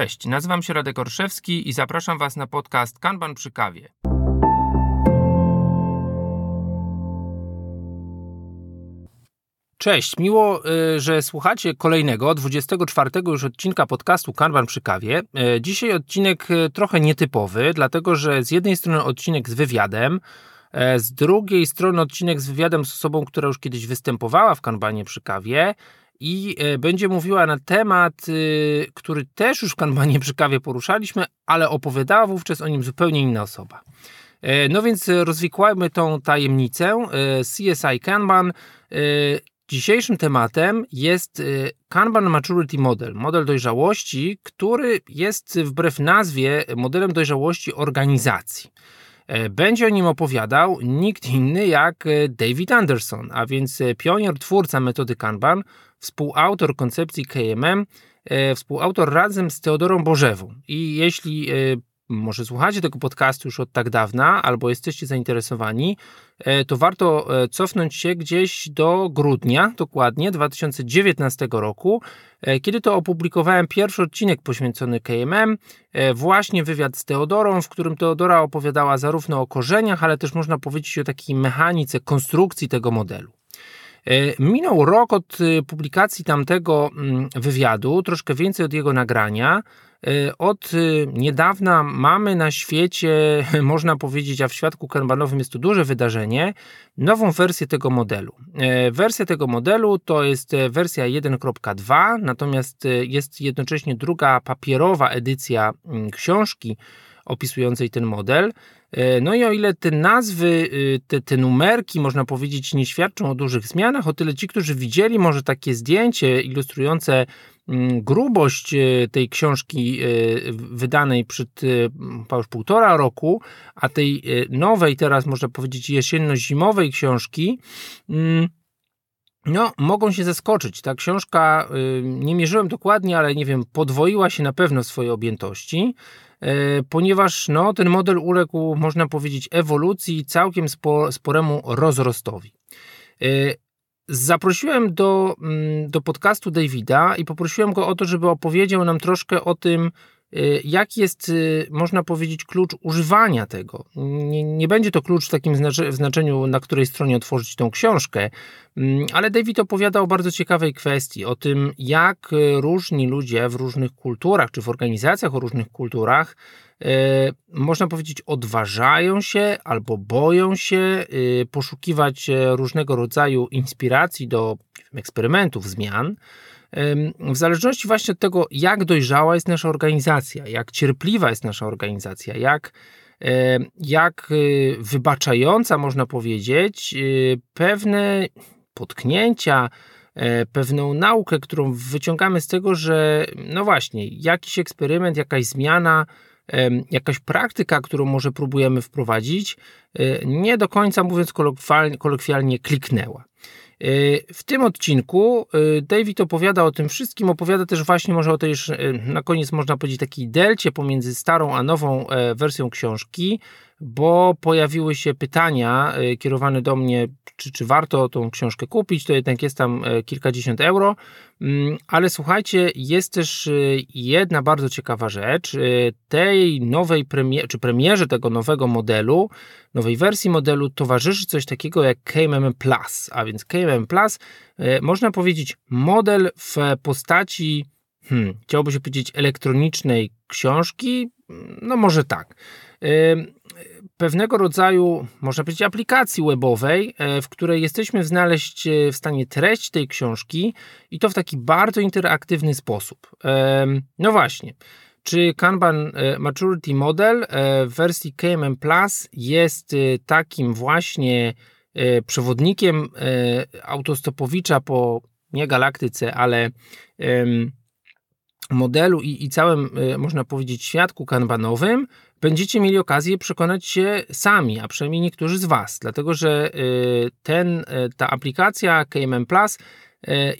Cześć, nazywam się Radek Orszewski i zapraszam Was na podcast Kanban przy kawie. Cześć, miło, y, że słuchacie kolejnego, 24 już odcinka podcastu Kanban przy kawie. Y, dzisiaj odcinek y, trochę nietypowy, dlatego że z jednej strony odcinek z wywiadem, z drugiej strony odcinek z wywiadem z osobą, która już kiedyś występowała w Kanbanie przy kawie, i e, będzie mówiła na temat, y, który też już w Kanbanie przy kawie poruszaliśmy, ale opowiadała wówczas o nim zupełnie inna osoba. E, no więc rozwikłajmy tą tajemnicę. E, CSI Kanban. Dzisiejszym tematem jest Kanban Maturity Model, model dojrzałości, który jest wbrew nazwie modelem dojrzałości organizacji. Będzie o nim opowiadał nikt inny jak David Anderson, a więc pionier, twórca metody Kanban, współautor koncepcji KMM, e, współautor razem z Teodorą Bożewą. I jeśli e, może słuchacie tego podcastu już od tak dawna, albo jesteście zainteresowani, e, to warto cofnąć się gdzieś do grudnia, dokładnie 2019 roku, kiedy to opublikowałem pierwszy odcinek poświęcony KMM, właśnie wywiad z Teodorą, w którym Teodora opowiadała zarówno o korzeniach, ale też można powiedzieć o takiej mechanice konstrukcji tego modelu. E, minął rok od publikacji tamtego mm, wywiadu, troszkę więcej od jego nagrania. E, od y, niedawna mamy na świecie, można powiedzieć, a w świadku kanbanowym jest to duże wydarzenie, nową wersję tego modelu. E, wersja tego modelu to jest wersja 1.2, natomiast jest jednocześnie druga papierowa edycja mm, książki opisującej ten model. No i o ile te nazwy, y, te, te numerki, można powiedzieć, nie świadczą o dużych zmianach, o tyle ci, którzy widzieli może takie zdjęcie ilustrujące grubość e, tej książki e, wydanej przed już półtora roku, a tej nowej, teraz można powiedzieć jesienno-zimowej książki, mm, no, mogą się zaskoczyć. Ta książka, nie mierzyłem dokładnie, ale nie wiem, podwoiła się na pewno swojej objętości. E, ponieważ no, ten model uległ, można powiedzieć, ewolucji całkiem sporemu rozrostowi. Zaprosiłem do, mm, do podcastu Davida i poprosiłem go o to, żeby opowiedział nam troszkę o tym, Y, jaki jest, y, można powiedzieć, klucz używania tego. Nie, nie będzie to klucz w takim znaczeniu, na której stronie otworzyć tą książkę, mm, ale David opowiada o bardzo ciekawej kwestii, o tym, jak y, różni ludzie w różnych kulturach, czy w organizacjach o różnych kulturach, można powiedzieć, odważają się albo boją się poszukiwać różnego rodzaju inspiracji do eksperymentów, zmian. W zależności właśnie od tego, jak dojrzała jest nasza organizacja, jak cierpliwa jest nasza organizacja, jak, jak y, wybaczająca, można powiedzieć, y, pewne potknięcia, e, pewną naukę, którą wyciągamy z tego, że no właśnie, jakiś eksperyment, jakaś zmiana, jakaś praktyka, którą może próbujemy wprowadzić, e, nie do końca, mówiąc kolokwialnie, kliknęła. Y, w tym odcinku y, David opowiada o tym wszystkim, opowiada też właśnie może o tej, na koniec można powiedzieć, takiej delcie pomiędzy starą a nową e, wersją książki, bo pojawiły się pytania kierowane do mnie, czy, czy warto tą książkę kupić, to jednak jest tam e, kilkadziesiąt euro, mm, ale słuchajcie, jest też jedna bardzo ciekawa rzecz, tej nowej premierze, czy premierze tego nowego modelu, nowej wersji modelu towarzyszy coś takiego jak KMM Plus, a więc KMM Plus e, można powiedzieć model w postaci hmm, chciałoby się powiedzieć elektronicznej książki, no może tak. E, pewnego rodzaju, można powiedzieć, aplikacji webowej, e, w której jesteśmy znaleźć w stanie treść tej książki i to w taki bardzo interaktywny sposób. No właśnie. Czy Kanban e, Maturity Model e, w wersji KMM Plus jest e, takim właśnie przewodnikiem autostopowicza po nie galaktyce, ale modelu i, i całym, można powiedzieć, świadku kanbanowym, będziecie mieli okazję przekonać się sami, a przynajmniej niektórzy z Was, dlatego że ten, ta aplikacja KMM Plus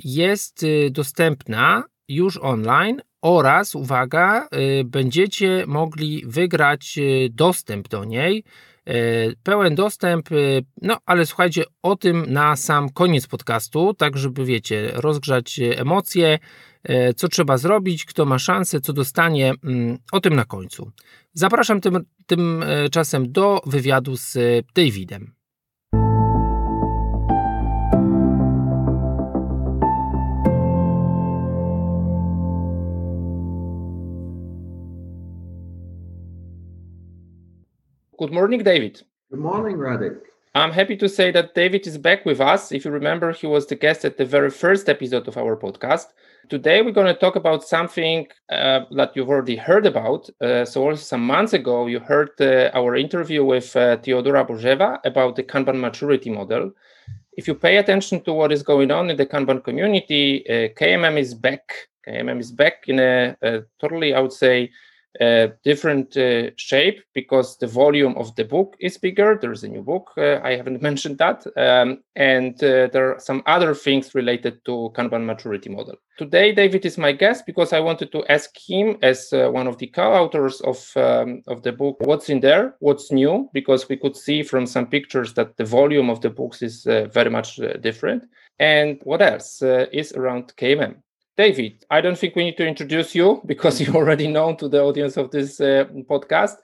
jest dostępna już online oraz, uwaga, y, będziecie mogli wygrać y, dostęp do niej. Y, pełen dostęp, no ale słuchajcie, o tym na sam koniec podcastu, tak żeby wiecie, rozgrzać emocje. E, co trzeba zrobić, kto ma szansę, co dostanie, mm, o tym na końcu. Zapraszam tym, tym e, do wywiadu z Davidem. Good morning, David. Good morning, Radek. I'm happy to say that David is back with us. If you remember, he was the guest at the very first episode of our podcast. Today, we're going to talk about something uh, that you've already heard about. Uh, so, some months ago, you heard uh, our interview with uh, Teodora Bozheva about the Kanban maturity model. If you pay attention to what is going on in the Kanban community, uh, KMM is back. KMM is back in a, a totally, I would say, a different uh, shape because the volume of the book is bigger. There's a new book. Uh, I haven't mentioned that. Um, and uh, there are some other things related to Kanban maturity model. Today, David is my guest because I wanted to ask him, as uh, one of the co-authors of um, of the book, what's in there, what's new, because we could see from some pictures that the volume of the books is uh, very much different. And what else is around KMM? David, I don't think we need to introduce you because you're already known to the audience of this uh, podcast.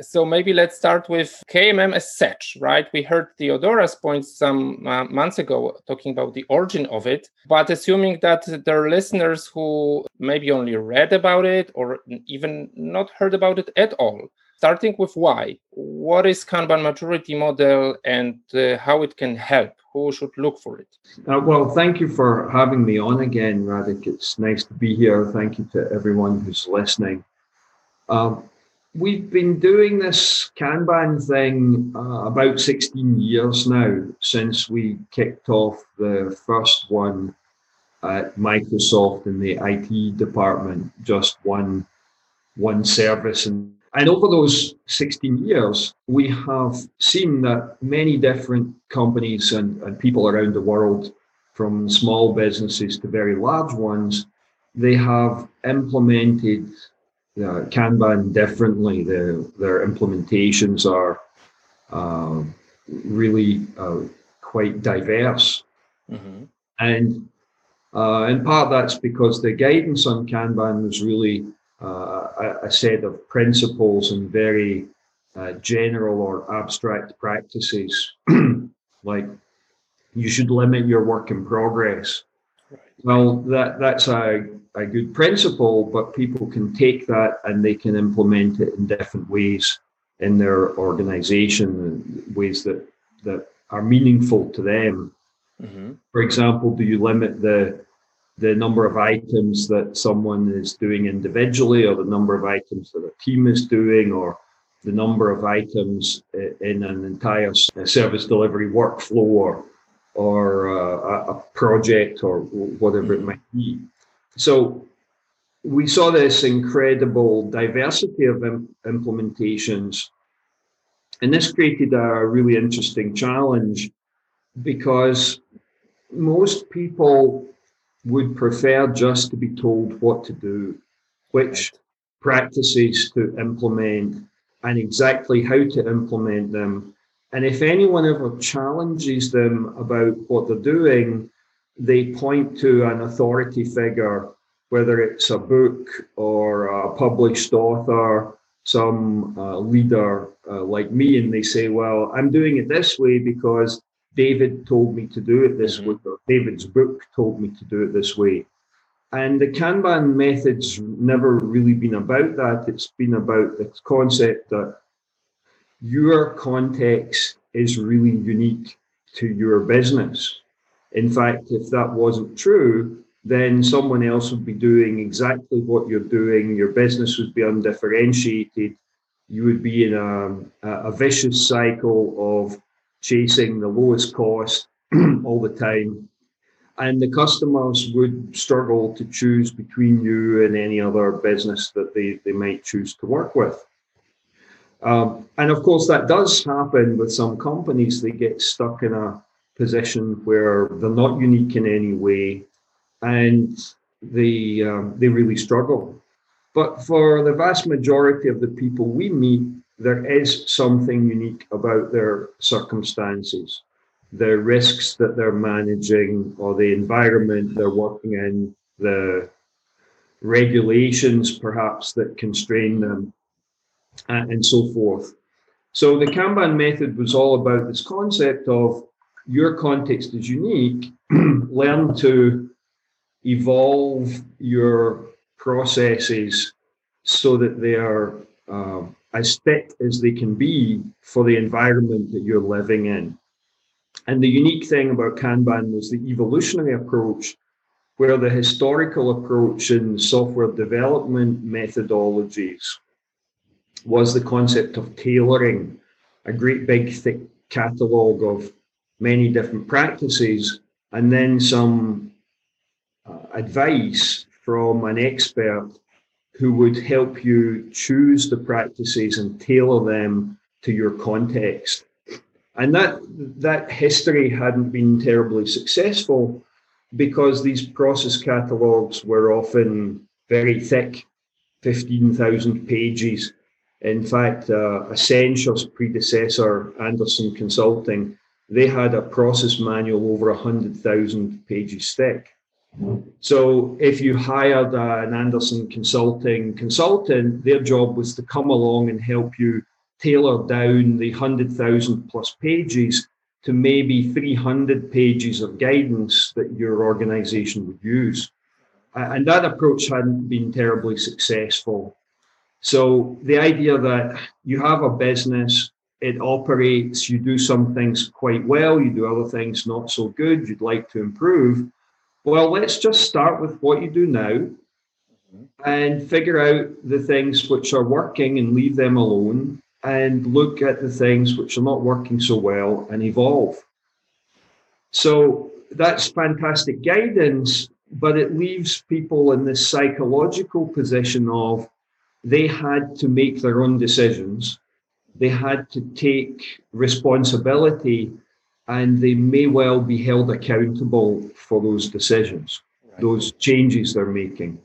So maybe let's start with KMM as such, right? We heard Teodora's points some uh, months ago talking about the origin of it, but assuming that there are listeners who maybe only read about it or even not heard about it at all, starting with why. What is Kanban maturity model and uh, how it can help? Who should look for it? Uh, well, thank you for having me on again, Radek. It's nice to be here. Thank you to everyone who's listening. Um, we've been doing this Kanban thing uh, about 16 years now since we kicked off the first one at Microsoft in the IT department, just one one service and and over those 16 years, we have seen that many different companies and, and people around the world, from small businesses to very large ones, they have implemented uh, Kanban differently. Their, their implementations are uh, really uh, quite diverse. Mm-hmm. And uh, in part, that's because the guidance on Kanban was really uh, a, a, set of principles and very uh, general or abstract practices, like you should limit your work in progress. Right. Well, that that's a, a good principle, but people can take that and they can implement it in different ways in their organization, ways that that are meaningful to them. Mm-hmm. For example, do you limit the the number of items that someone is doing individually or the number of items that a team is doing or the number of items in an entire service delivery workflow or, or uh, a project or whatever it might be. So we saw this incredible diversity of implementations. And this created a really interesting challenge because most people would prefer just to be told what to do, which practices to implement, and exactly how to implement them. And if anyone ever challenges them about what they're doing, they point to an authority figure, whether it's a book or a published author, some uh, leader uh, like me, and they say, Well, I'm doing it this way because David told me to do it this mm-hmm. way, or David's book told me to do it this way. And the Kanban method's never really been about that. It's been about the concept that your context is really unique to your business. In fact, if that wasn't true, then someone else would be doing exactly what you're doing. Your business would be undifferentiated. You would be in a, a vicious cycle of chasing the lowest cost all the time. And the customers would struggle to choose between you and any other business that they, they might choose to work with. Um, and of course, that does happen with some companies. They get stuck in a position where they're not unique in any way and they, um, they really struggle. But for the vast majority of the people we meet, there is something unique about their circumstances, the risks that they're managing, or the environment they're working in, the regulations perhaps that constrain them, and so forth. So the Kanban method was all about this concept of your context is unique, learn to evolve your processes so that they are uh, as fit as they can be for the environment that you're living in. And the unique thing about Kanban was the evolutionary approach, where the historical approach in software development methodologies was the concept of tailoring a great big thick catalogue of many different practices and then some uh, advice from an expert who would help you choose the practices and tailor them to your context. And that that history hadn't been terribly successful because these process catalogues were often very thick, 15,000 pages. In fact, uh, Accenture's predecessor, Andersen Consulting, they had a process manual over 100,000 pages thick. So if you hired uh, an Andersen Consulting consultant, their job was to come along and help you tailor down the 100,000 plus pages to maybe 300 pages of guidance that your organization would use. And that approach hadn't been terribly successful. So the idea that you have a business, it operates, you do some things quite well, you do other things not so good, you'd like to improve. Well, let's just start with what you do now and figure out the things which are working and leave them alone and look at the things which are not working so well and evolve. So that's fantastic guidance, but it leaves people in this psychological position of they had to make their own decisions, they had to take responsibility, and they may well be held accountable for those decisions, right. those changes they're making.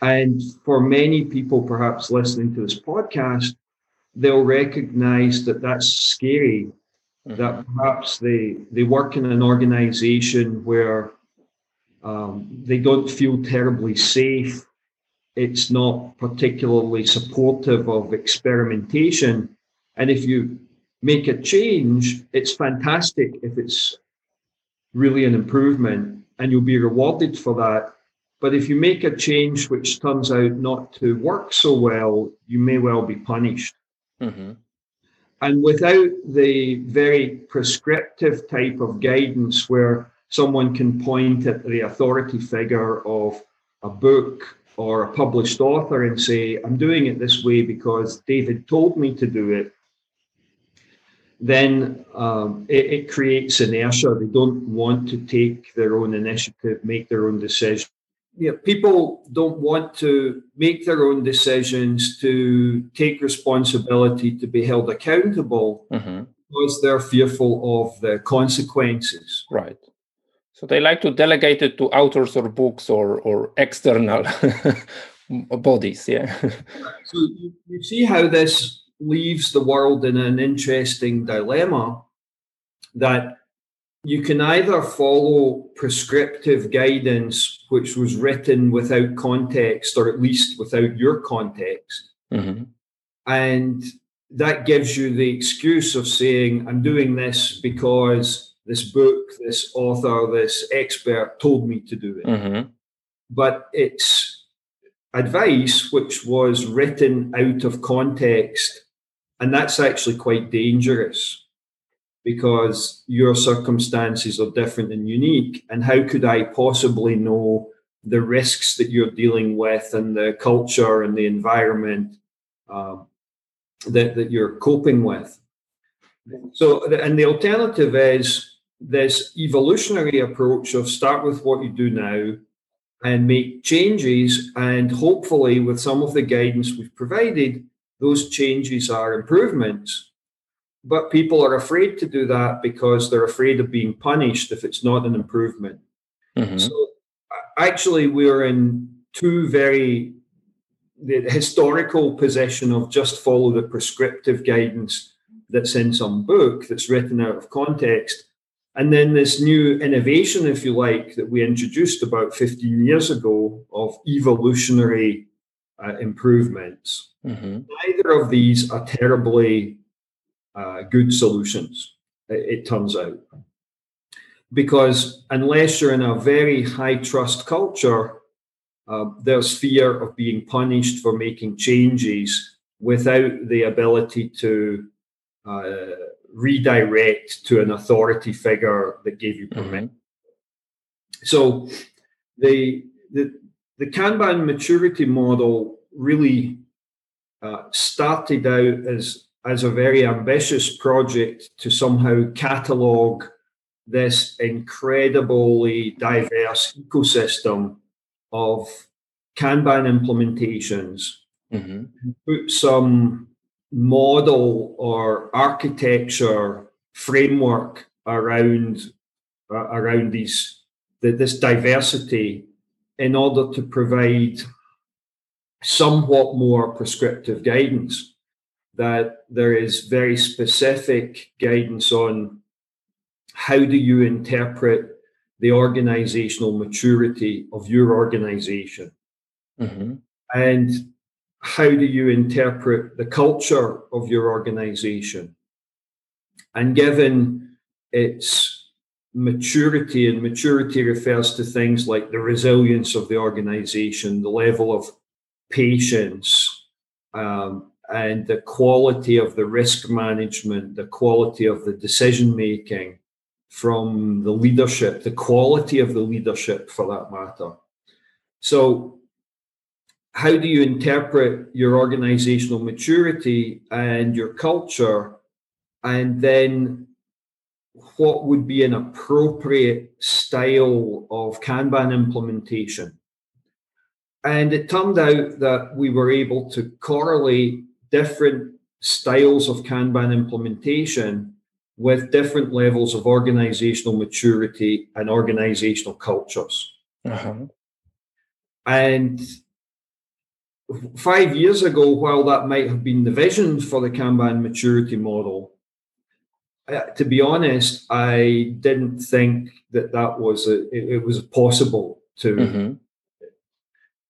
And for many people, perhaps listening to this podcast, they'll recognize that that's scary mm-hmm. that perhaps they they work in an organization where um, they don't feel terribly safe it's not particularly supportive of experimentation and if you make a change it's fantastic if it's really an improvement and you'll be rewarded for that but if you make a change which turns out not to work so well you may well be punished Mm-hmm. And without the very prescriptive type of guidance where someone can point at the authority figure of a book or a published author and say, I'm doing it this way because David told me to do it, then um, it, it, creates inertia. They don't want to take their own initiative, make their own decision you know, people don't want to make their own decisions, to take responsibility, to be held accountable mm-hmm. because they're fearful of the consequences. Right. So they like to delegate it to authors or books or, or external bodies. Yeah. so you, you see how this leaves the world in an interesting dilemma that you can either follow prescriptive guidance, which was written without context, or at least without your context. Mm-hmm. And that gives you the excuse of saying, I'm doing this because this book, this author, this expert told me to do it. Mm-hmm. But it's advice which was written out of context. And that's actually quite dangerous because your circumstances are different and unique. And how could I possibly know the risks that you're dealing with and the culture and the environment um, that, that you're coping with? So, and the alternative is this evolutionary approach of start with what you do now and make changes. And hopefully, with some of the guidance we've provided, those changes are improvements but people are afraid to do that because they're afraid of being punished if it's not an improvement. Mm-hmm. So actually, we're in two very the historical position of just follow the prescriptive guidance that's in some book that's written out of context And then this new innovation, if you like, that we introduced about 15 years ago of evolutionary uh, improvements. Mm-hmm. Neither of these are terribly uh, good solutions, it, it turns out. Because unless you're in a very high trust culture, uh, there's fear of being punished for making changes without the ability to uh, redirect to an authority figure that gave you permission. Mm-hmm. So the, the the Kanban maturity model really uh, started out as as a very ambitious project to somehow catalog this incredibly diverse ecosystem of Kanban implementations, mm-hmm. put some model or architecture framework around uh, around these the, this diversity in order to provide somewhat more prescriptive guidance that there is very specific guidance on how do you interpret the organizational maturity of your organization mm-hmm. and how do you interpret the culture of your organization and given its maturity and maturity refers to things like the resilience of the organization the level of patience um, and the quality of the risk management, the quality of the decision making from the leadership, the quality of the leadership for that matter. So, how do you interpret your organizational maturity and your culture? And then, what would be an appropriate style of Kanban implementation? And it turned out that we were able to correlate different styles of Kanban implementation with different levels of organizational maturity and organizational cultures. Uh-huh. And five years ago, while that might have been the vision for the Kanban maturity model, uh, to be honest, I didn't think that that was a, it, it was possible to mm-hmm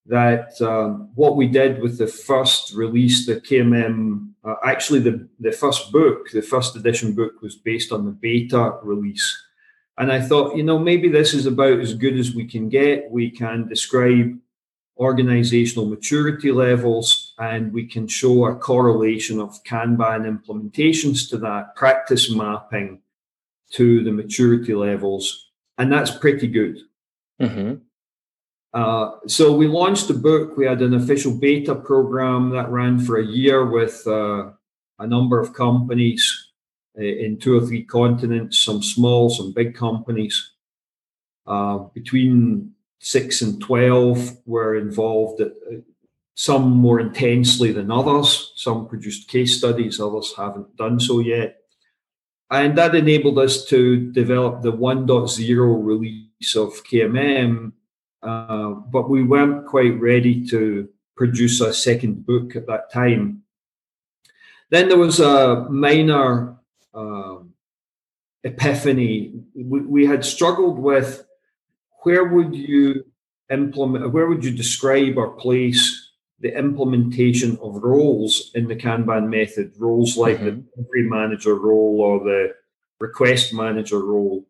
that um, what we did with the first release, the KMM, uh, actually the, the first book, the first edition book was based on the beta release. And I thought, you know, maybe this is about as good as we can get. We can describe organizational maturity levels and we can show a correlation of Kanban implementations to that, practice mapping to the maturity levels. And that's pretty good. Mm-hmm. Uh, so we launched the book. We had an official beta program that ran for a year with uh, a number of companies in two or three continents, some small, some big companies. Uh, between six and 12 were involved, at, uh, some more intensely than others. Some produced case studies, others haven't done so yet. And that enabled us to develop the 1.0 release of KMM uh, but we weren't quite ready to produce a second book at that time. Then there was a minor uh, epiphany. We, we had struggled with where would you implement, where would you describe or place the implementation of roles in the Kanban method, roles like mm-hmm. the delivery manager role or the request manager role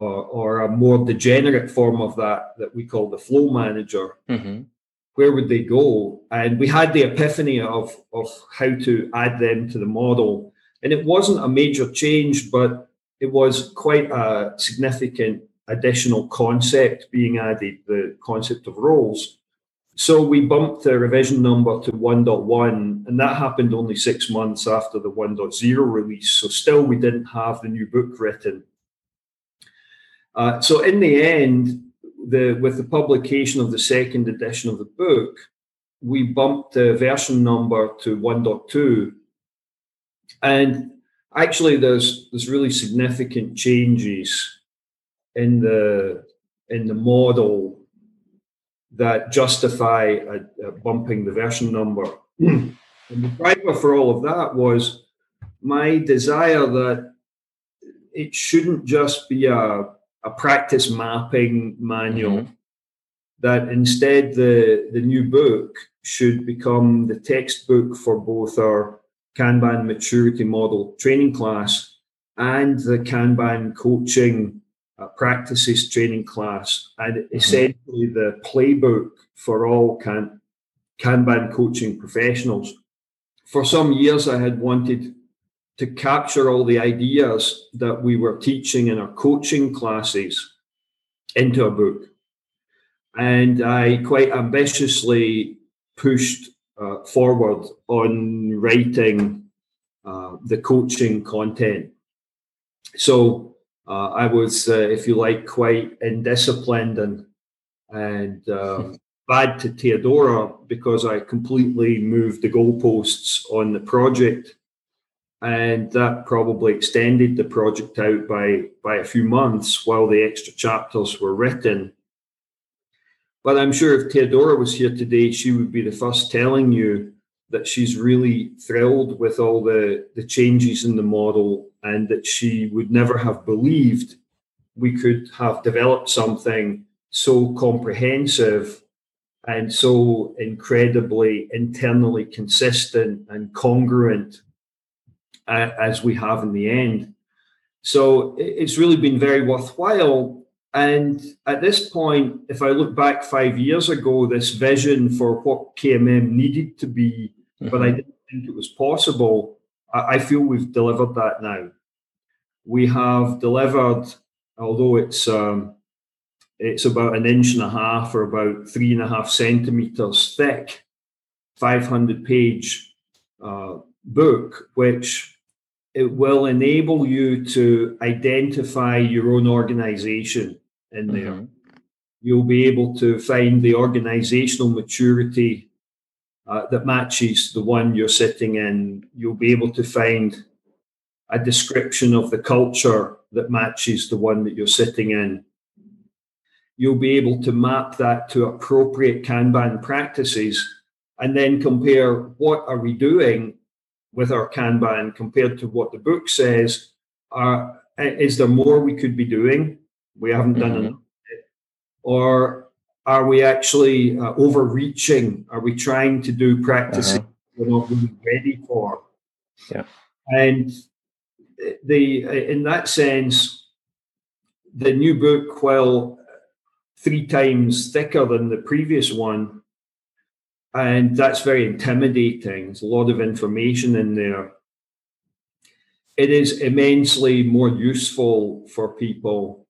or, or a more degenerate form of that that we call the flow manager, mm-hmm. where would they go? And we had the epiphany of, of how to add them to the model. And it wasn't a major change, but it was quite a significant additional concept being added, the concept of roles. So we bumped the revision number to 1.1, and that happened only six months after the 1.0 release. So still, we didn't have the new book written. Uh, so in the end, the with the publication of the second edition of the book, we bumped the version number to 1.2. And actually there's there's really significant changes in the in the model that justify a, a bumping the version number. and the driver for all of that was my desire that it shouldn't just be a, a practice mapping manual. Mm-hmm. That instead the the new book should become the textbook for both our Kanban maturity model training class and the Kanban coaching practices training class, and essentially the playbook for all can, Kanban coaching professionals. For some years, I had wanted to capture all the ideas that we were teaching in our coaching classes into a book. And I quite ambitiously pushed uh, forward on writing uh, the coaching content. So uh, I was, uh, if you like, quite indisciplined and and um, bad to Teodora because I completely moved the goalposts on the project, and that probably extended the project out by by a few months while the extra chapters were written. But I'm sure if Teodora was here today, she would be the first telling you that she's really thrilled with all the, the changes in the model and that she would never have believed we could have developed something so comprehensive and so incredibly internally consistent and congruent uh, as we have in the end. So it's really been very worthwhile. And at this point, if I look back five years ago, this vision for what KMM needed to be mm-hmm. but I didn't think it was possible. I, I feel we've delivered that now. We have delivered, although it's um, it's about an inch and a half or about three and a half centimeters thick, 500 page uh, book, which it will enable you to identify your own organization in there. Mm-hmm. You'll be able to find the organizational maturity uh, that matches the one you're sitting in. You'll be able to find a description of the culture that matches the one that you're sitting in. You'll be able to map that to appropriate Kanban practices and then compare what are we doing with our Kanban compared to what the book says. Uh, is there more we could be doing? We haven't done mm-hmm. enough. Or are we actually uh, overreaching? Are we trying to do practices uh-huh. we're not really ready for? Yeah. And the in that sense, the new book, while three times thicker than the previous one, and that's very intimidating. There's a lot of information in there. It is immensely more useful for people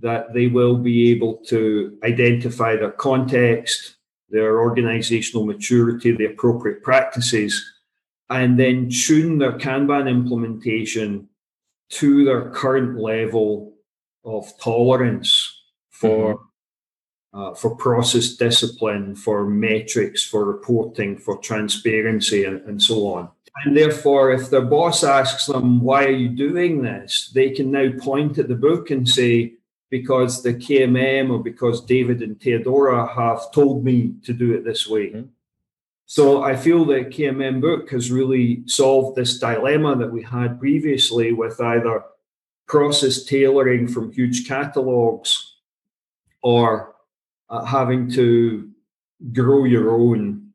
that they will be able to identify their context, their organizational maturity, the appropriate practices, and then tune their Kanban implementation to their current level of tolerance for mm-hmm. uh, for process discipline, for metrics, for reporting, for transparency, and, and so on. And therefore, if their boss asks them, Why are you doing this? they can now point at the book and say, because the KMM or because David and Teodora have told me to do it this way. Mm-hmm. So I feel the KMM book has really solved this dilemma that we had previously with either process tailoring from huge catalogs or uh, having to grow your own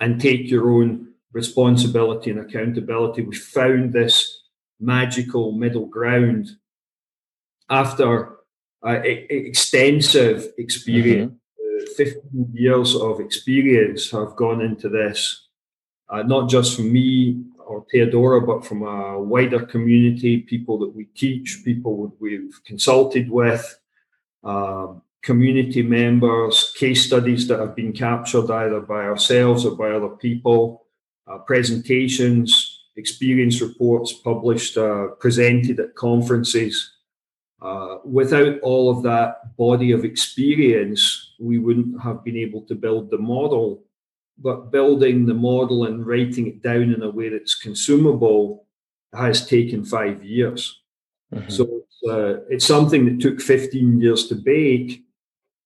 and take your own responsibility and accountability. We found this magical middle ground after uh, extensive experience, mm-hmm. uh, 15 years of experience have gone into this, uh, not just from me or Teodora, but from a wider community, people that we teach, people we've consulted with, um, community members, case studies that have been captured either by ourselves or by other people, uh, presentations, experience reports published, uh, presented at conferences. Uh, without all of that body of experience, we wouldn't have been able to build the model. But building the model and writing it down in a way that's consumable has taken five years. Mm-hmm. So it's, uh, it's, something that took 15 years to bake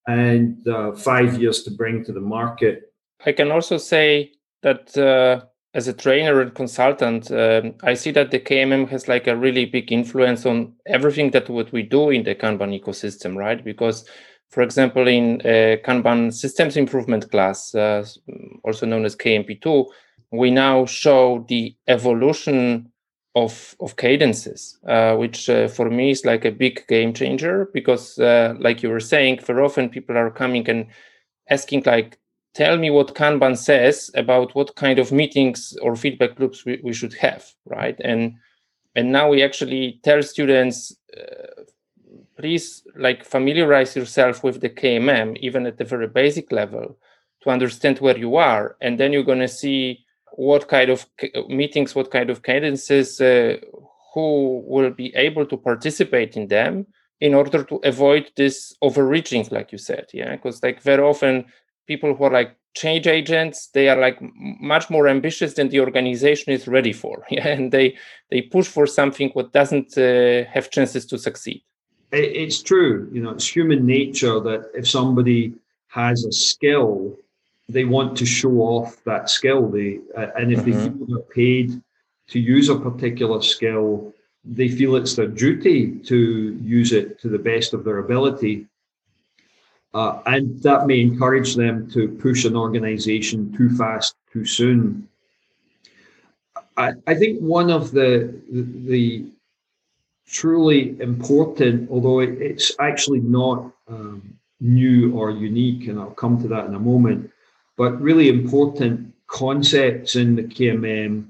and uh, five years to bring to the market. I can also say that uh, as a trainer and consultant, um, I see that the KMM has like a really big influence on everything that what we do in the Kanban ecosystem, right? Because, for example, in uh, Kanban systems improvement class, uh, also known as KMP2, we now show the evolution of of cadences, uh, which uh, for me is like a big game changer because, uh, like you were saying, very often people are coming and asking like tell me what Kanban says about what kind of meetings or feedback loops we, we should have, right? And and now we actually tell students, uh, please like familiarize yourself with the KMM, even at the very basic level, to understand where you are, and then you're going to see what kind of meetings, what kind of cadences, uh, who will be able to participate in them in order to avoid this overreaching like you said yeah because like very often people who are like change agents they are like much more ambitious than the organization is ready for yeah and they they push for something what doesn't uh, have chances to succeed. It's true you know it's human nature that if somebody has a skill they want to show off that skill. They uh, and if mm-hmm. they feel they're paid to use a particular skill they feel it's their duty to use it to the best of their ability uh, and that may encourage them to push an organization too fast, too soon. I, I think one of the, the, truly important, although it, it's actually not um, new or unique, and I'll come to that in a moment, but really important concepts in the KMM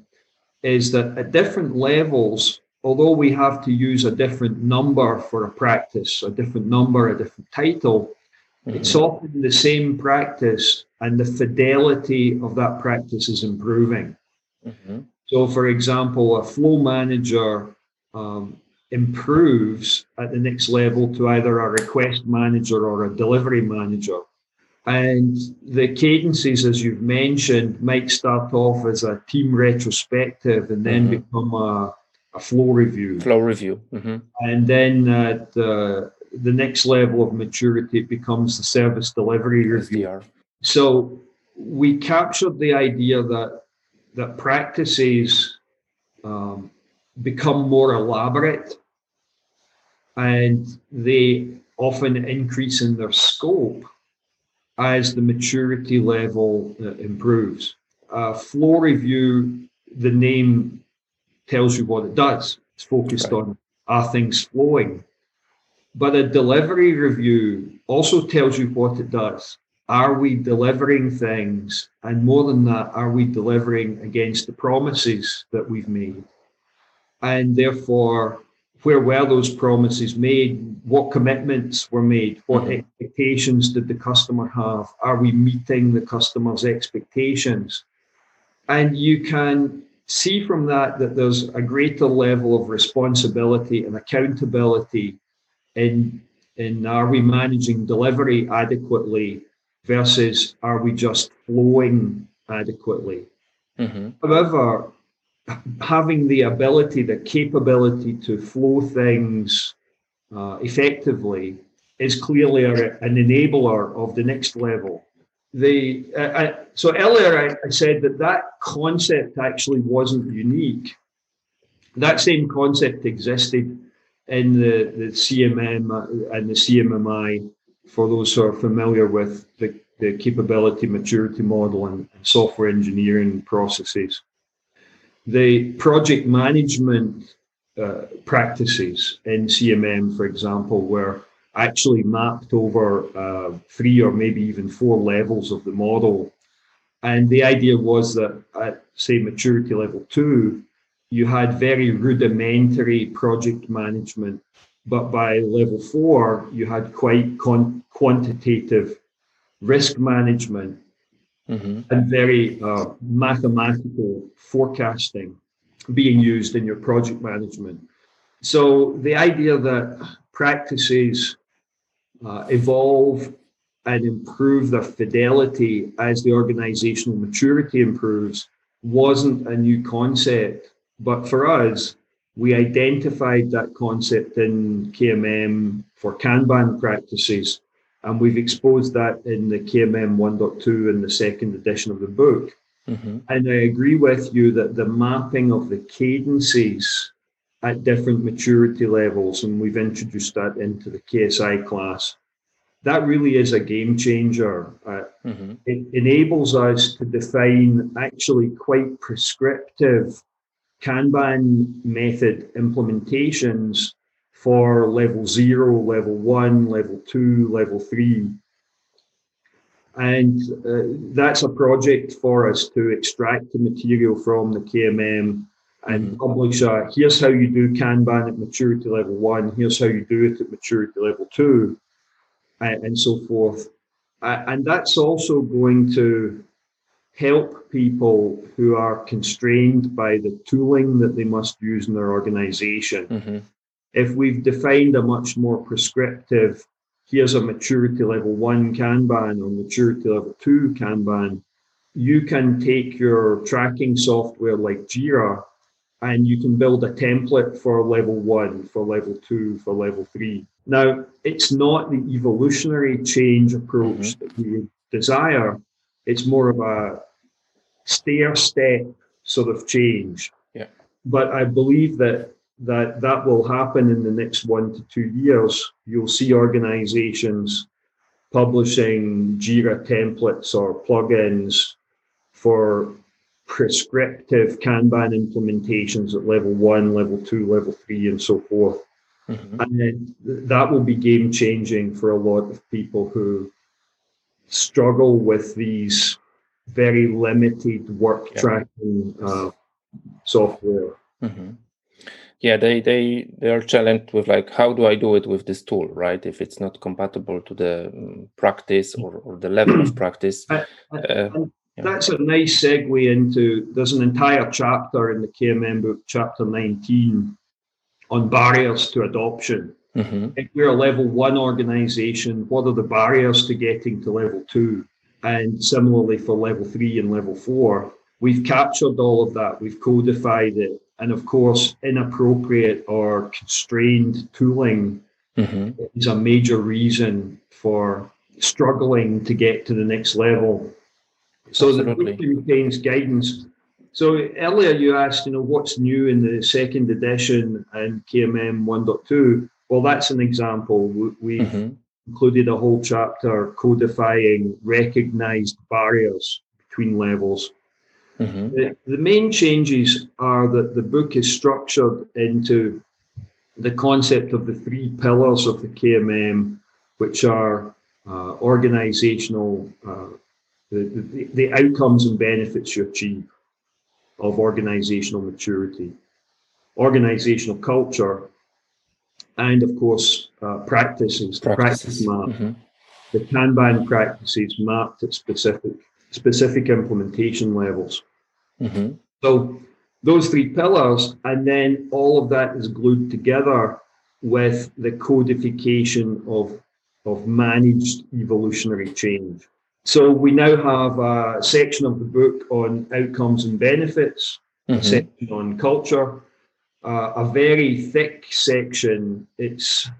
is that at different levels, although we have to use a different number for a practice, a different number, a different title, Mm-hmm. It's often the same practice, and the fidelity of that practice is improving. Mm-hmm. So, for example, a flow manager um, improves at the next level to either a request manager or a delivery manager. And the cadences, as you've mentioned, might start off as a team retrospective and then mm-hmm. become a, a, flow review. Flow review. Mm-hmm. And then at uh, the next level of maturity becomes the service delivery review. So we captured the idea that that practices um, become more elaborate and they often increase in their scope as the maturity level uh, improves. Uh, flow review, the name tells you what it does. It's focused okay. on are things flowing? But a delivery review also tells you what it does. Are we delivering things? And more than that, are we delivering against the promises that we've made? And therefore, where were those promises made? What commitments were made? What mm-hmm. expectations did the customer have? Are we meeting the customer's expectations? And you can see from that that there's a greater level of responsibility and accountability in in are we managing delivery adequately versus are we just flowing adequately? Mm-hmm. However, having the ability, the capability to flow things uh, effectively is clearly a, an enabler of the next level. The uh, I, so earlier I, I said that that concept actually wasn't unique. That same concept existed in the, the CMM uh, and the CMMI, for those who are familiar with the, the capability maturity model and, and software engineering processes. The project management uh, practices in CMM, for example, were actually mapped over uh, three or maybe even four levels of the model. And the idea was that at, say, maturity level two, you had very rudimentary project management, but by level four, you had quite con- quantitative risk management mm-hmm. and very uh, mathematical forecasting being used in your project management. So the idea that practices uh, evolve and improve their fidelity as the organizational maturity improves wasn't a new concept but for us, we identified that concept in KMM for Kanban practices, and we've exposed that in the KMM 1.2 in the second edition of the book. Mm-hmm. And I agree with you that the mapping of the cadences at different maturity levels, and we've introduced that into the KSI class, that really is a game changer. Uh, mm-hmm. It enables us to define actually quite prescriptive Kanban method implementations for level zero, level one, level two, level three. And uh, that's a project for us to extract the material from the KMM and mm-hmm. publish a here's how you do Kanban at maturity level one, here's how you do it at maturity level two, and, and so forth. Uh, and that's also going to help people who are constrained by the tooling that they must use in their organization. Mm-hmm. If we've defined a much more prescriptive, here's a maturity level one Kanban or maturity level two Kanban, you can take your tracking software like Jira and you can build a template for level one, for level two, for level three. Now, it's not the evolutionary change approach mm-hmm. that we desire. It's more of a stair step sort of change. Yeah. But I believe that that that will happen in the next one to two years. You'll see organizations publishing Jira templates or plugins for prescriptive Kanban implementations at level one, level two, level three, and so forth. Mm-hmm. And that will be game changing for a lot of people who struggle with these very limited work yeah. tracking uh, software. Mm-hmm. Yeah, they they they are challenged with like how do I do it with this tool, right? If it's not compatible to the um, practice or, or the level of practice. I, I, uh, yeah. That's a nice segue into there's an entire chapter in the KMM book, chapter 19, on barriers to adoption. Mm-hmm. If we're a level one organization, what are the barriers to getting to level two? And similarly for level three and level four, we've captured all of that, we've codified it. And of course, inappropriate or constrained tooling mm-hmm. is a major reason for struggling to get to the next level so Absolutely. the contains guidance. So earlier you asked, you know, what's new in the second edition and KMM 1.2? Well, that's an example. We mm-hmm. included a whole chapter codifying recognized barriers between levels. Mm-hmm. The, the main changes are that the book is structured into the concept of the three pillars of the KMM, which are uh, organizational uh, the, the, the outcomes and benefits you achieve of organizational maturity, organizational culture, and of course, uh, practices, practices. practice map. Mm-hmm. The Kanban practices mapped at specific specific implementation levels. Mm-hmm. So those three pillars, and then all of that is glued together with the codification of, of managed evolutionary change. So we now have a section of the book on outcomes and benefits, mm-hmm. a section on culture, uh, a very thick section. It's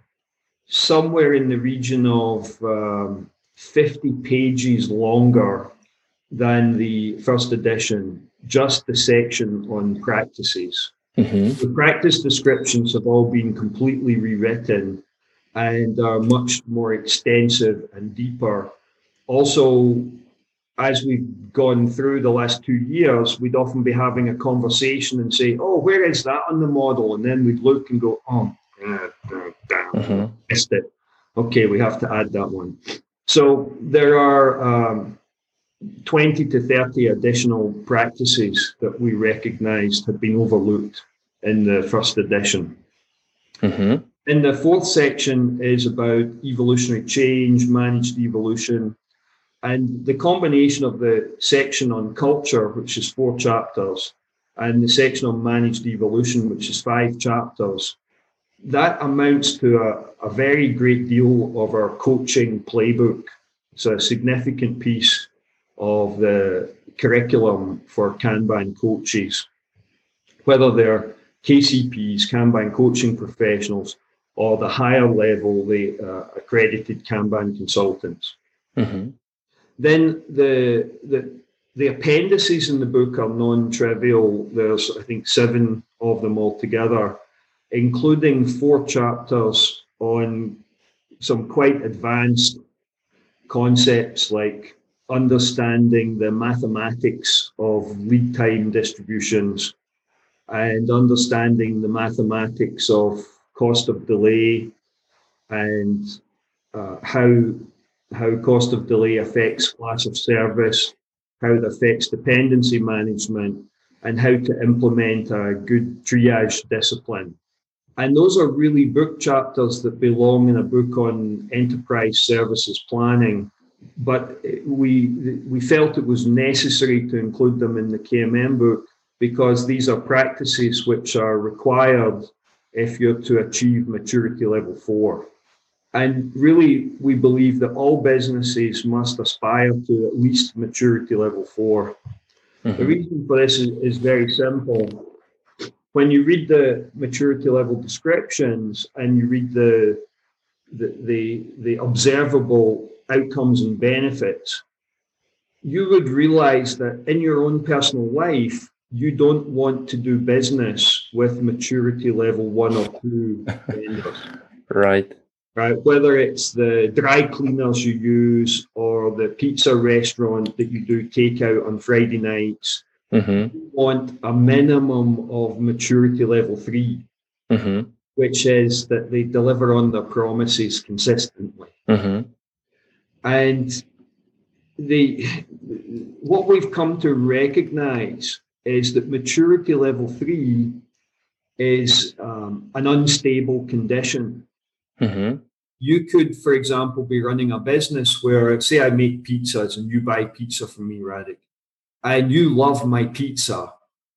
somewhere in the region of um, 50 pages longer than the first edition, just the section on practices. Mm-hmm. The practice descriptions have all been completely rewritten and are much more extensive and deeper also, as we've gone through the last two years, we'd often be having a conversation and say, "Oh, where is that on the model?" And then we'd look and go, "Oh, damn, mm-hmm. missed it." Okay, we have to add that one. So there are um, 20 to 30 additional practices that we recognized had been overlooked in the first edition. Mm-hmm. In the fourth section is about evolutionary change, managed evolution, and the combination of the section on culture, which is four chapters, and the section on managed evolution, which is five chapters, that amounts to a, a very great deal of our coaching playbook. It's a significant piece of the curriculum for Kanban coaches, whether they're KCPs, Kanban coaching professionals, or the higher level, the uh, accredited Kanban consultants. Mm-hmm. Then the, the the appendices in the book are non-trivial. There's, I think, seven of them altogether, including four chapters on some quite advanced concepts like understanding the mathematics of lead time distributions and understanding the mathematics of cost of delay and uh, how how cost of delay affects class of service, how it affects dependency management, and how to implement a good triage discipline. And those are really book chapters that belong in a book on enterprise services planning. But we we felt it was necessary to include them in the KMM book because these are practices which are required if you're to achieve maturity level four. And really, we believe that all businesses must aspire to at least maturity level 4 mm-hmm. The reason for this is, is very simple. When you read the maturity level descriptions and you read the the, the, the observable outcomes and benefits, you would realize that in your own personal life, you don't want to do business with maturity level one or two vendors. Right. Right. Whether it's the dry cleaners you use or the pizza restaurant that you do takeout on Friday nights, mm-hmm. you want a minimum of maturity level 3 mm-hmm. which is that they deliver on their promises consistently. Mm-hmm. And the what we've come to recognize is that maturity level three is um, an unstable condition. Mm-hmm. You could, for example, be running a business where, say, I make pizzas and you buy pizza from me, Radek, and you love my pizza.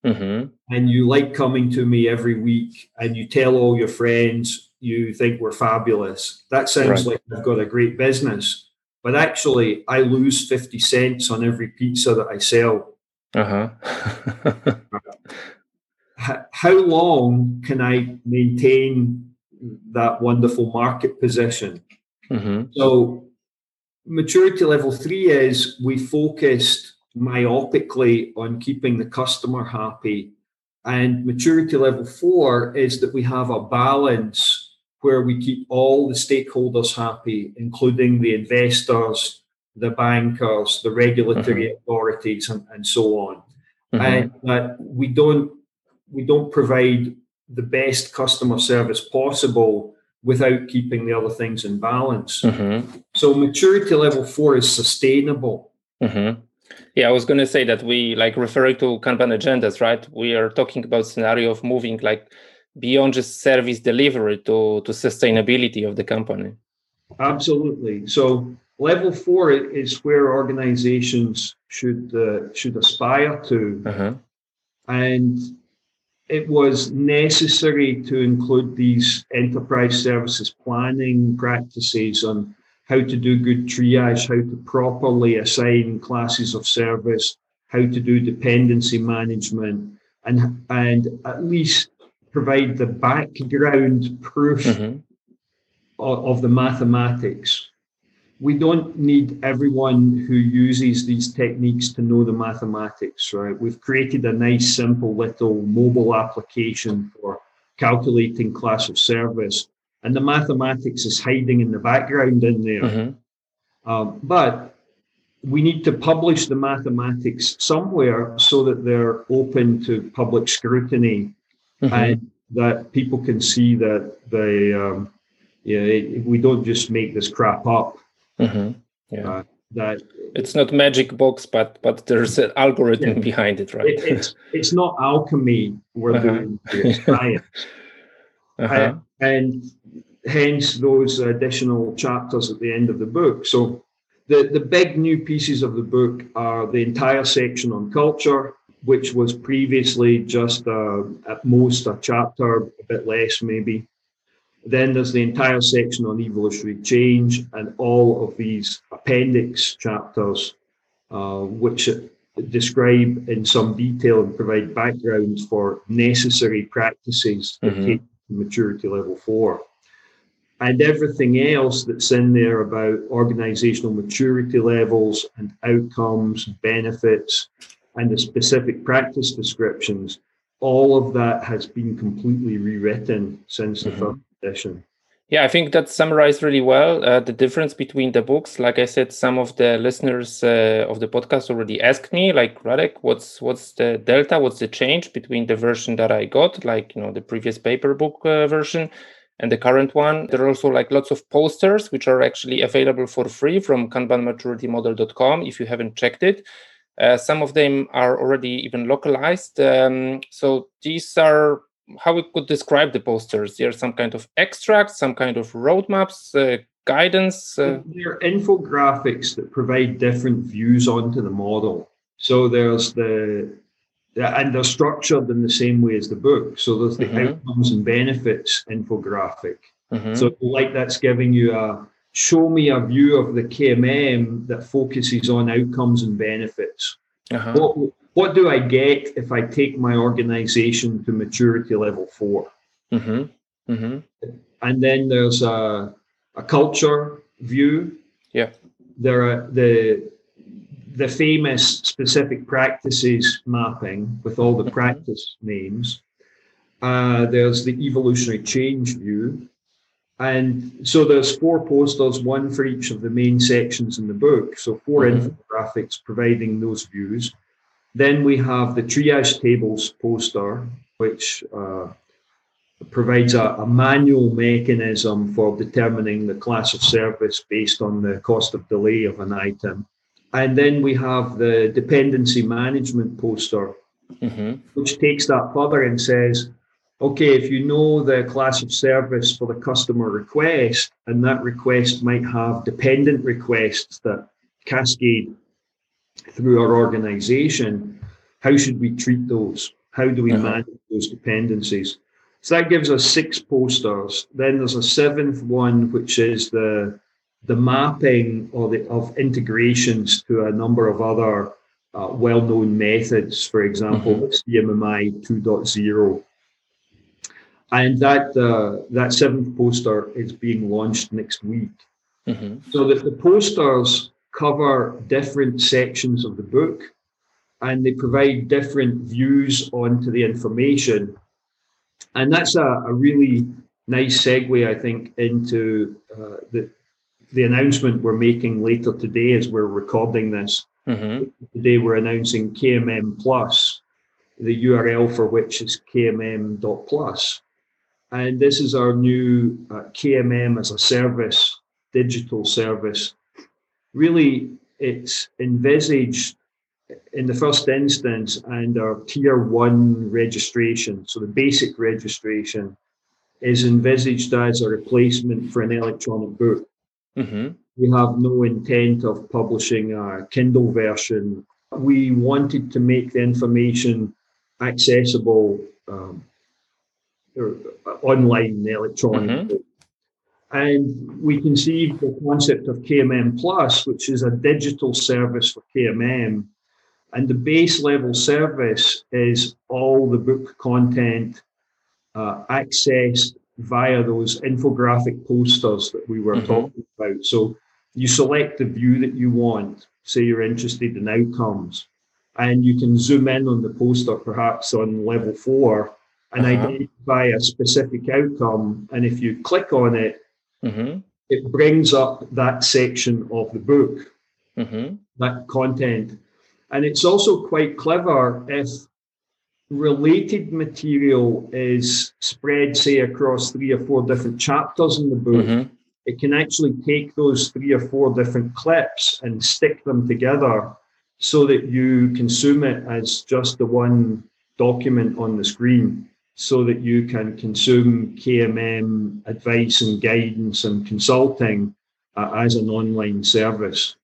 Mm-hmm. And you like coming to me every week, and you tell all your friends you think we're fabulous. That sounds right. like I've got a great business, but actually, I lose 50 cents on every pizza that I sell uh-huh. How long can I maintain that wonderful market position? Mm-hmm. So, maturity level three is we focused myopically on keeping the customer happy. And maturity level four is that we have a balance where we keep all the stakeholders happy, including the investors, the bankers, the regulatory mm-hmm. authorities, and, and so on. Mm-hmm. And that we don't we don't provide the best customer service possible without keeping the other things in balance. Mm-hmm. So maturity level four is sustainable. Mm-hmm. Yeah, I was going to say that we like referring to Kanban agendas, right? We are talking about scenario of moving like beyond just service delivery to to sustainability of the company. Absolutely. So Level four is where organizations should uh, should aspire to, uh-huh. and it was necessary to include these enterprise services planning practices on how to do good triage, how to properly assign classes of service, how to do dependency management, and and at least provide the background proof mm-hmm. of, of the mathematics we don't need everyone who uses these techniques to know the mathematics, right? We've created a nice, simple little mobile application for calculating class of service, and the mathematics is hiding in the background in there. Mm-hmm. Um, but we need to publish the mathematics somewhere so that they're open to public scrutiny mm-hmm. and that people can see that they, um, yeah, we don't just make this crap up Mm-hmm. Yeah. Uh, that it's not magic box, but but there's an algorithm yeah. behind it, right? It, it's it's not alchemy we're uh-huh. doing; it's science, uh-huh. and, and hence those additional chapters at the end of the book. So the the big new pieces of the book are the entire section on culture, which was previously just uh, at most a chapter, a bit less maybe. Then there's the entire section on evolutionary change and all of these appendix chapters, uh, which describe in some detail and provide backgrounds for necessary practices to mm-hmm. take maturity level four. and everything else that's in there about organizational maturity levels and outcomes, benefits, and the specific practice descriptions, all of that has been completely rewritten since the mm-hmm. first Yeah, I think that summarized really well uh, the difference between the books. Like I said, some of the listeners uh, of the podcast already asked me, like Radek, what's what's the delta? What's the change between the version that I got, like you know the previous paper book uh, version, and the current one? There are also like lots of posters which are actually available for free from kanbanmaturityModel.com if you haven't checked it. Uh, some of them are already even localized. Um, so these are how we could describe the posters. There are some kind of extracts, some kind of roadmaps, uh, guidance. Uh... They're infographics that provide different views onto the model. So there's the and they're structured in the same way as the book. So there's the mm-hmm. outcomes and benefits infographic. Mm-hmm. So like that's giving you a show me a view of the KMM that focuses on outcomes and benefits. Uh-huh. What, what do I get if I take my organization to maturity level 4 mm-hmm. Mm-hmm. And then there's a, a culture view. Yeah. There are the the famous specific practices mapping with all the mm-hmm. practice names. Uh, there's the evolutionary change view. And so there's four posters, one for each of the main sections in the book. So 4 mm-hmm. infographics providing those views. Then we have the triage tables poster, which uh, provides a, a, manual mechanism for determining the class of service based on the cost of delay of an item. And then we have the dependency management poster, mm-hmm. which takes that further and says, okay, if you know the class of service for the customer request, and that request might have dependent requests that cascade through our organization, how should we treat those? How do we uh-huh. manage those dependencies? So that gives us six posters. Then there's a seventh one, which is the the mapping or the, of integrations to a number of other uh, well-known methods. For example, mm-hmm. CMMI 2.0 and that uh, that seventh poster is being launched next week. Mm-hmm. So that the posters cover different sections of the book, and they provide different views onto the information, and that's a, a really nice segue, I think, into uh, the the announcement we're making later today as we're recording this. Mm-hmm. Today we're announcing KMM Plus, the URL for which is kmm.plus. And this is our new uh, KMM as a service, digital service. Really, it's envisaged in the first instance and our tier one registration, so the basic registration, is envisaged as a replacement for an electronic book. Mm-hmm. We have no intent of publishing a Kindle version. We wanted to make the information accessible um, online electronic. Mm-hmm. And we conceived the concept of KMM Plus, which is a digital service for KMM. And the base level service is all the book content uh, accessed via those infographic posters that we were mm-hmm. talking about. So you select the view that you want, say you're interested in outcomes, and you can zoom in on the poster perhaps on level four and uh-huh. identify a specific outcome. And if you click on it, mm-hmm. it brings up that section of the book, mm-hmm. that content. And it's also quite clever if related material is spread, say, across three or four different chapters in the book. Mm-hmm. It can actually take those three or four different clips and stick them together so that you consume it as just the one document on the screen so that you can consume KMM advice and guidance and consulting uh, as an online service.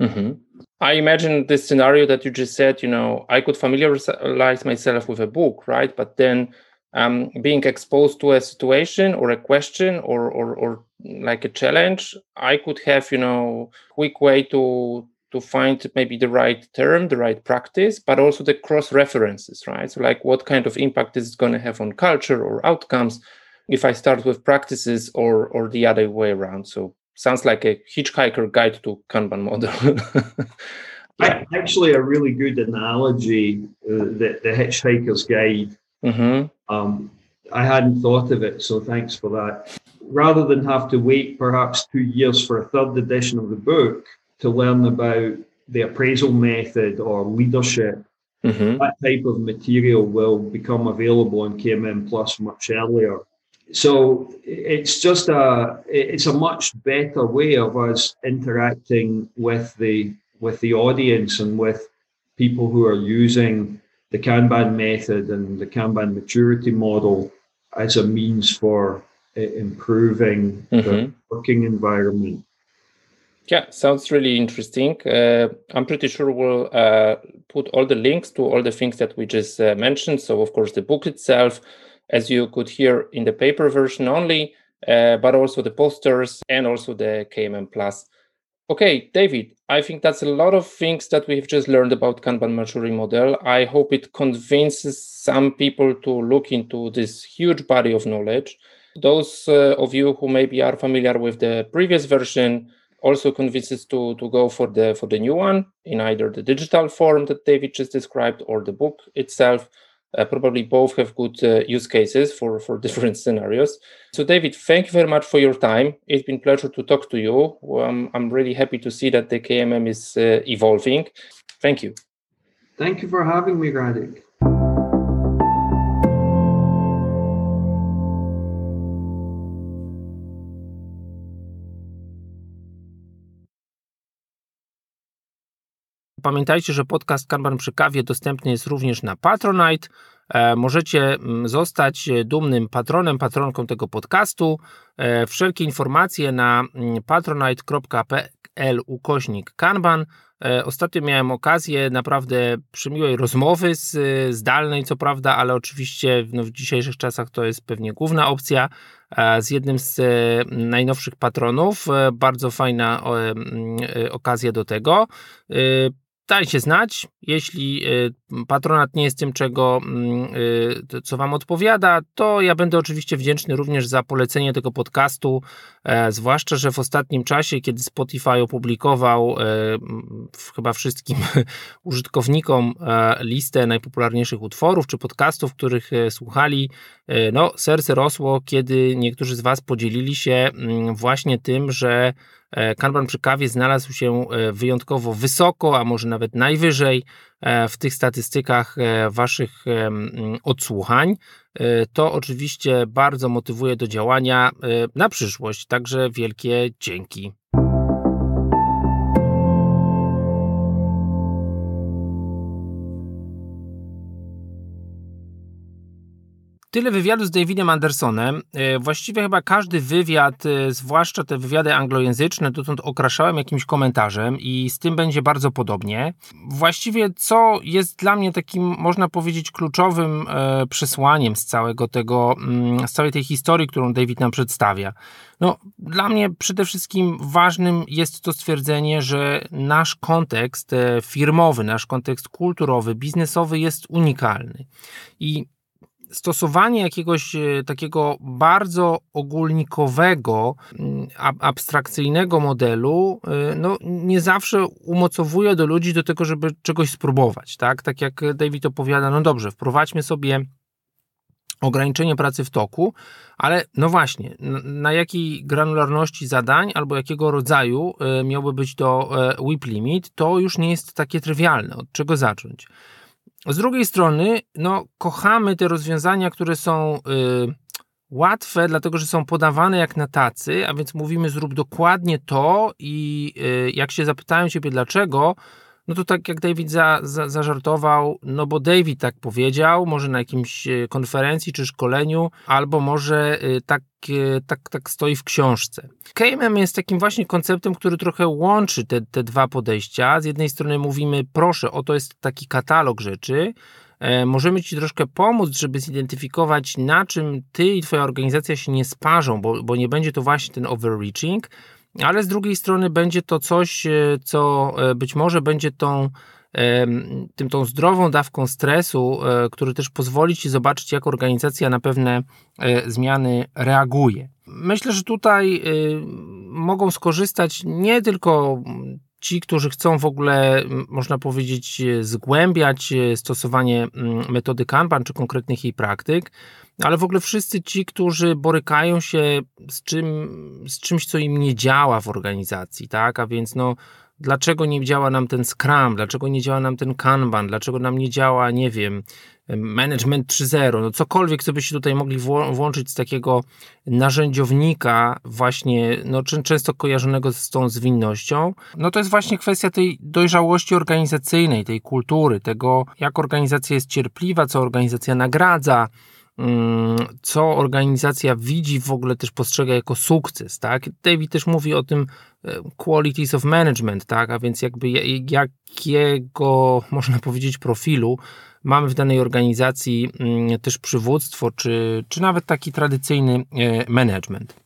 Mm-hmm. I imagine this scenario that you just said, you know, I could familiarize myself with a book, right? But then um, being exposed to a situation or a question or, or, or like a challenge, I could have, you know, quick way to to find maybe the right term, the right practice, but also the cross references, right? So, like what kind of impact is it going to have on culture or outcomes? if I start with practices or or the other way around. So sounds like a hitchhiker guide to Kanban model. yeah. Actually, a really good analogy, uh, the, the Hitchhiker's Guide. Mm-hmm. Um, I hadn't thought of it, so thanks for that. Rather than have to wait perhaps two years for a third edition of the book to learn about the appraisal method or leadership, mm-hmm. that type of material will become available on KMM Plus much earlier. So it's just a it's a much better way of us interacting with the with the audience and with people who are using the Kanban method and the Kanban maturity model as a means for uh, improving mm-hmm. the working environment. Yeah, sounds really interesting. Uh, I'm pretty sure we'll uh, put all the links to all the things that we just uh, mentioned. So, of course, the book itself, as you could hear in the paper version only, uh, but also the posters and also the KMM Plus. Okay, David, I think that's a lot of things that we've just learned about Kanban maturity model. I hope it convinces some people to look into this huge body of knowledge. Those uh, of you who maybe are familiar with the previous version also convinces to to go for the for the new one in either the digital form that David just described or the book itself. Uh, probably both have good uh, use cases for for different scenarios. So david thank you very much for your time. It's been pleasure to talk to you. Um, i'm really happy to see that the kmm is uh, evolving. Thank you. Thank you for having me Radek. Pamiętajcie, że podcast Kanban przy kawie dostępny jest również na Patronite. E, możecie mm, zostać dumnym patronem, patronką tego podcastu. E, wszelkie informacje na mm, patronite.pl ukośnik Kanban. E, ostatnio miałem okazję naprawdę przymiłej rozmowy z zdalnej, co prawda, ale oczywiście no, w dzisiejszych czasach to jest pewnie główna opcja z jednym z najnowszych patronów. Bardzo fajna mm, okazja do tego. Dajcie znać, jeśli y, patronat nie jest tym, czego, mm, y, co Wam odpowiada, to ja będę oczywiście wdzięczny również za polecenie tego podcastu, e, zwłaszcza, że w ostatnim czasie, kiedy Spotify opublikował e, chyba wszystkim użytkownikom e, listę najpopularniejszych utworów czy podcastów, których słuchali, no serce rosło, kiedy niektórzy z Was podzielili się mm, właśnie tym, że Kanban przy kawie znalazł się wyjątkowo wysoko, a może nawet najwyżej w tych statystykach e, Waszych odsłuchań. E, to oczywiście bardzo motywuje do działania na przyszłość, także wielkie dzięki. Tyle wywiadu z Davidem Andersonem. E, właściwie chyba każdy wywiad, e, zwłaszcza te wywiady anglojęzyczne, dotąd okraszałem jakimś komentarzem i z tym będzie bardzo podobnie. Właściwie co jest dla mnie takim, można powiedzieć, kluczowym e, przesłaniem z całego tego, mm, z całej tej historii, którą David nam przedstawia? No, dla mnie przede wszystkim ważnym jest to stwierdzenie, że nasz kontekst firmowy, nasz kontekst kulturowy, biznesowy jest unikalny. I stosowanie jakiegoś e, takiego bardzo ogólnikowego, mm, abstrakcyjnego modelu, e, no, nie zawsze umocowuje do ludzi do tego, żeby czegoś spróbować. Tak, tak jak David opowiada, no dobrze, wprowadźmy sobie ograniczenie pracy w toku, ale no właśnie, na jakiej granularności zadań albo jakiego rodzaju e, miałby być to WIP limit, to już nie jest takie trywialne. Od czego zacząć? Z drugiej strony, no, kochamy te rozwiązania, które są y, łatwe, dlatego że są podawane jak na tacy, a więc mówimy zrób dokładnie to i y, jak się zapytają ciebie dlaczego, no to tak jak David za, za, zażartował, no bo David tak powiedział, może na jakimś e, konferencji czy szkoleniu, albo może e, tak, e, tak, tak stoi w książce. KMM jest takim właśnie konceptem, który trochę łączy te, te dwa podejścia. Z jednej strony mówimy, proszę, oto jest taki katalog rzeczy, możemy Ci troszkę pomóc, żeby zidentyfikować, na czym Ty i Twoja organizacja się nie sparzą, bo, bo nie będzie to właśnie ten overreaching, ale z drugiej strony będzie to coś, e, co e, być może będzie tą tym tą zdrową dawką stresu, który też pozwoli ci zobaczyć, jak organizacja na pewne zmiany reaguje. Myślę, że tutaj mogą skorzystać nie tylko ci, którzy chcą w ogóle, można powiedzieć, zgłębiać stosowanie metody Kanban czy konkretnych jej praktyk, ale w ogóle wszyscy ci, którzy borykają się z, czym, z czymś, co im nie działa w organizacji, tak? A więc no, dlaczego nie działa nam ten Scrum, dlaczego nie działa nam ten Kanban, dlaczego nam nie działa, nie wiem, Management 3.0, no cokolwiek, co byście tutaj mogli włączyć z takiego narzędziownika właśnie, no często kojarzonego z tą zwinnością, no to jest właśnie kwestia tej dojrzałości organizacyjnej, tej kultury, tego jak organizacja jest cierpliwa, co organizacja nagradza, mm, co organizacja widzi, w ogóle też postrzega jako sukces, tak? David też mówi o tym e, qualities of management, tak? A więc jakby jakiego, można powiedzieć, profilu mamy w danej organizacji mm, też przywództwo, czy, czy nawet taki tradycyjny e, management.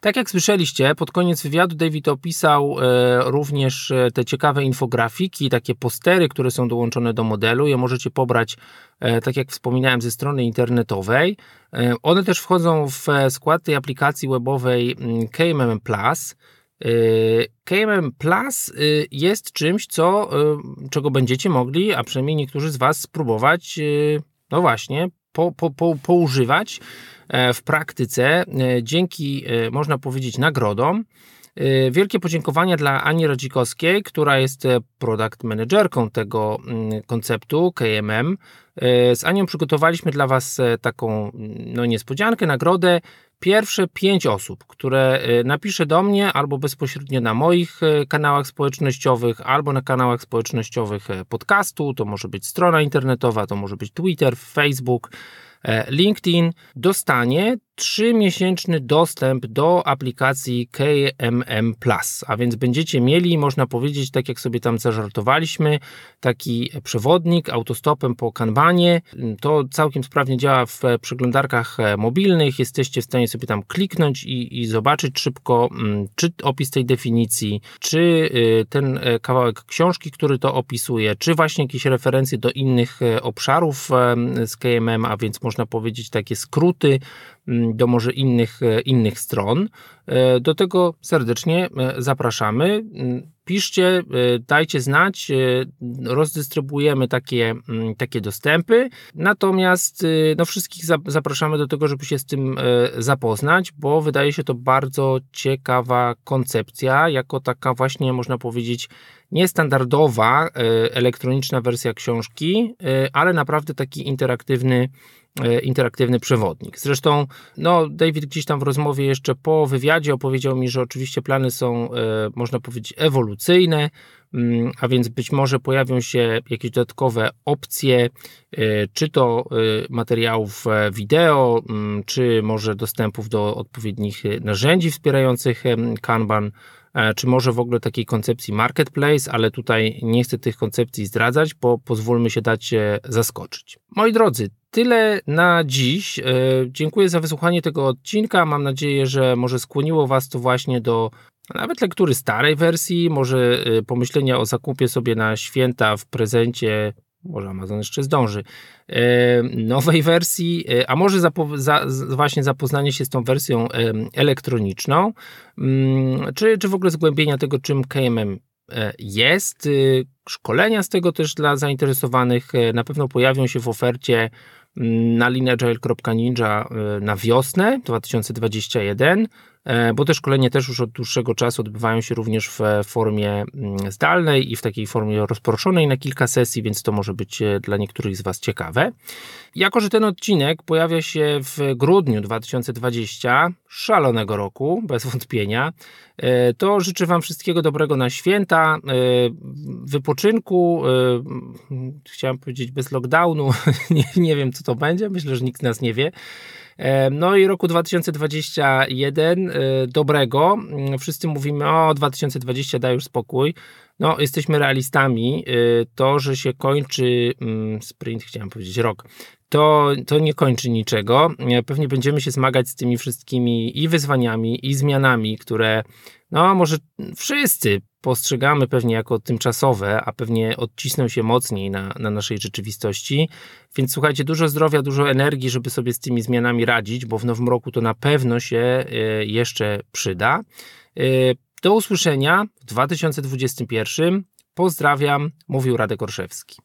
Tak jak słyszeliście, pod koniec wywiadu David opisał e, również e, te ciekawe infografiki, takie postery, które są dołączone do modelu. Je możecie pobrać, tak jak wspominałem, ze strony internetowej. One też wchodzą w skład tej aplikacji webowej mm, KMM Plus. Y, KMM Plus y, jest czymś, co, y, czego będziecie mogli, a przynajmniej niektórzy z Was spróbować, no właśnie, po, po, po, poużywać e, w praktyce e, dzięki, e, można powiedzieć, nagrodom. Wielkie podziękowania dla Ani Radzikowskiej, która jest product managerką tego mm, konceptu KMM. Z Anią przygotowaliśmy dla Was taką no, niespodziankę, nagrodę pierwsze pięć osób, które y, napisze do mnie albo bezpośrednio na moich y, kanałach społecznościowych, albo na kanałach społecznościowych y, podcastu, to może być strona internetowa, to może być Twitter, Facebook, LinkedIn dostanie 3-miesięczny dostęp do aplikacji KMM Plus, a więc będziecie mieli, można powiedzieć, tak jak sobie tam zażartowaliśmy, taki przewodnik autostopem po kanbanie. To całkiem sprawnie działa w przeglądarkach mobilnych. Jesteście w stanie sobie tam kliknąć i, i zobaczyć szybko, mm, czy opis tej definicji, czy y, ten e, kawałek książki, który to opisuje, czy właśnie jakieś referencje do innych e, obszarów z KMM, a więc można powiedzieć takie skróty mm, do może innych, e, innych stron. E, do tego serdecznie e, zapraszamy. Mm, piszcie, dajcie znać, rozdystrybuujemy takie, mm, takie dostępy. Natomiast no, wszystkich zapraszamy do tego, żeby się z tym zapoznać, bo wydaje się to bardzo ciekawa koncepcja, jako taka właśnie można powiedzieć niestandardowa elektroniczna wersja książki, ale naprawdę taki interaktywny interaktywny przewodnik. Zresztą, no, David gdzieś tam w rozmowie jeszcze po wywiadzie opowiedział mi, że oczywiście plany są, e, można powiedzieć, ewolucyjne, mm, a więc być może pojawią się jakieś dodatkowe opcje, e, czy to materiałów wideo, mm, czy może dostępów do odpowiednich narzędzi wspierających Kanban czy może w ogóle takiej koncepcji marketplace, ale tutaj nie chcę tych koncepcji zdradzać, bo pozwólmy się dać się zaskoczyć. Moi drodzy, tyle na dziś. E, dziękuję za wysłuchanie tego odcinka. Mam nadzieję, że może skłoniło Was to właśnie do nawet lektury starej wersji, może e, pomyślenia o zakupie sobie na święta w prezencie. Może Amazon jeszcze zdąży. E, nowej wersji, a może zapo za, właśnie zapoznanie się z tą wersją elektroniczną, mm, czy, czy w ogóle zgłębienia tego, czym KMM jest. Szkolenia z tego też dla zainteresowanych na pewno pojawią się w ofercie na lineagile.ninja e, na wiosnę 2021, e, bo te szkolenia też już od dłuższego czasu odbywają się również w formie mm, zdalnej i w takiej formie rozproszonej na kilka sesji, więc to może być e, dla niektórych z Was ciekawe. Jako, że ten odcinek pojawia się w grudniu 2020, szalonego roku, bez wątpienia, e, to życzę Wam wszystkiego dobrego na święta, e, wypoczynku, e, chciałem powiedzieć bez lockdownu, nie, nie wiem co to będzie, myślę, że nikt z nas nie wie. No i roku 2021 dobrego. Wszyscy mówimy, o 2020 daj już spokój. No, jesteśmy realistami. To, że się kończy mm, sprint, chciałem powiedzieć rok, to, to nie kończy niczego. Pewnie będziemy się zmagać z tymi wszystkimi i wyzwaniami, i zmianami, które no może wszyscy postrzegamy pewnie jako tymczasowe, a pewnie odcisną się mocniej na, na naszej rzeczywistości. Więc słuchajcie, dużo zdrowia, dużo energii, żeby sobie z tymi zmianami radzić, bo w nowym roku to na pewno się e, jeszcze przyda. E, do usłyszenia w 2021. Pozdrawiam, mówił Radek Orszewski.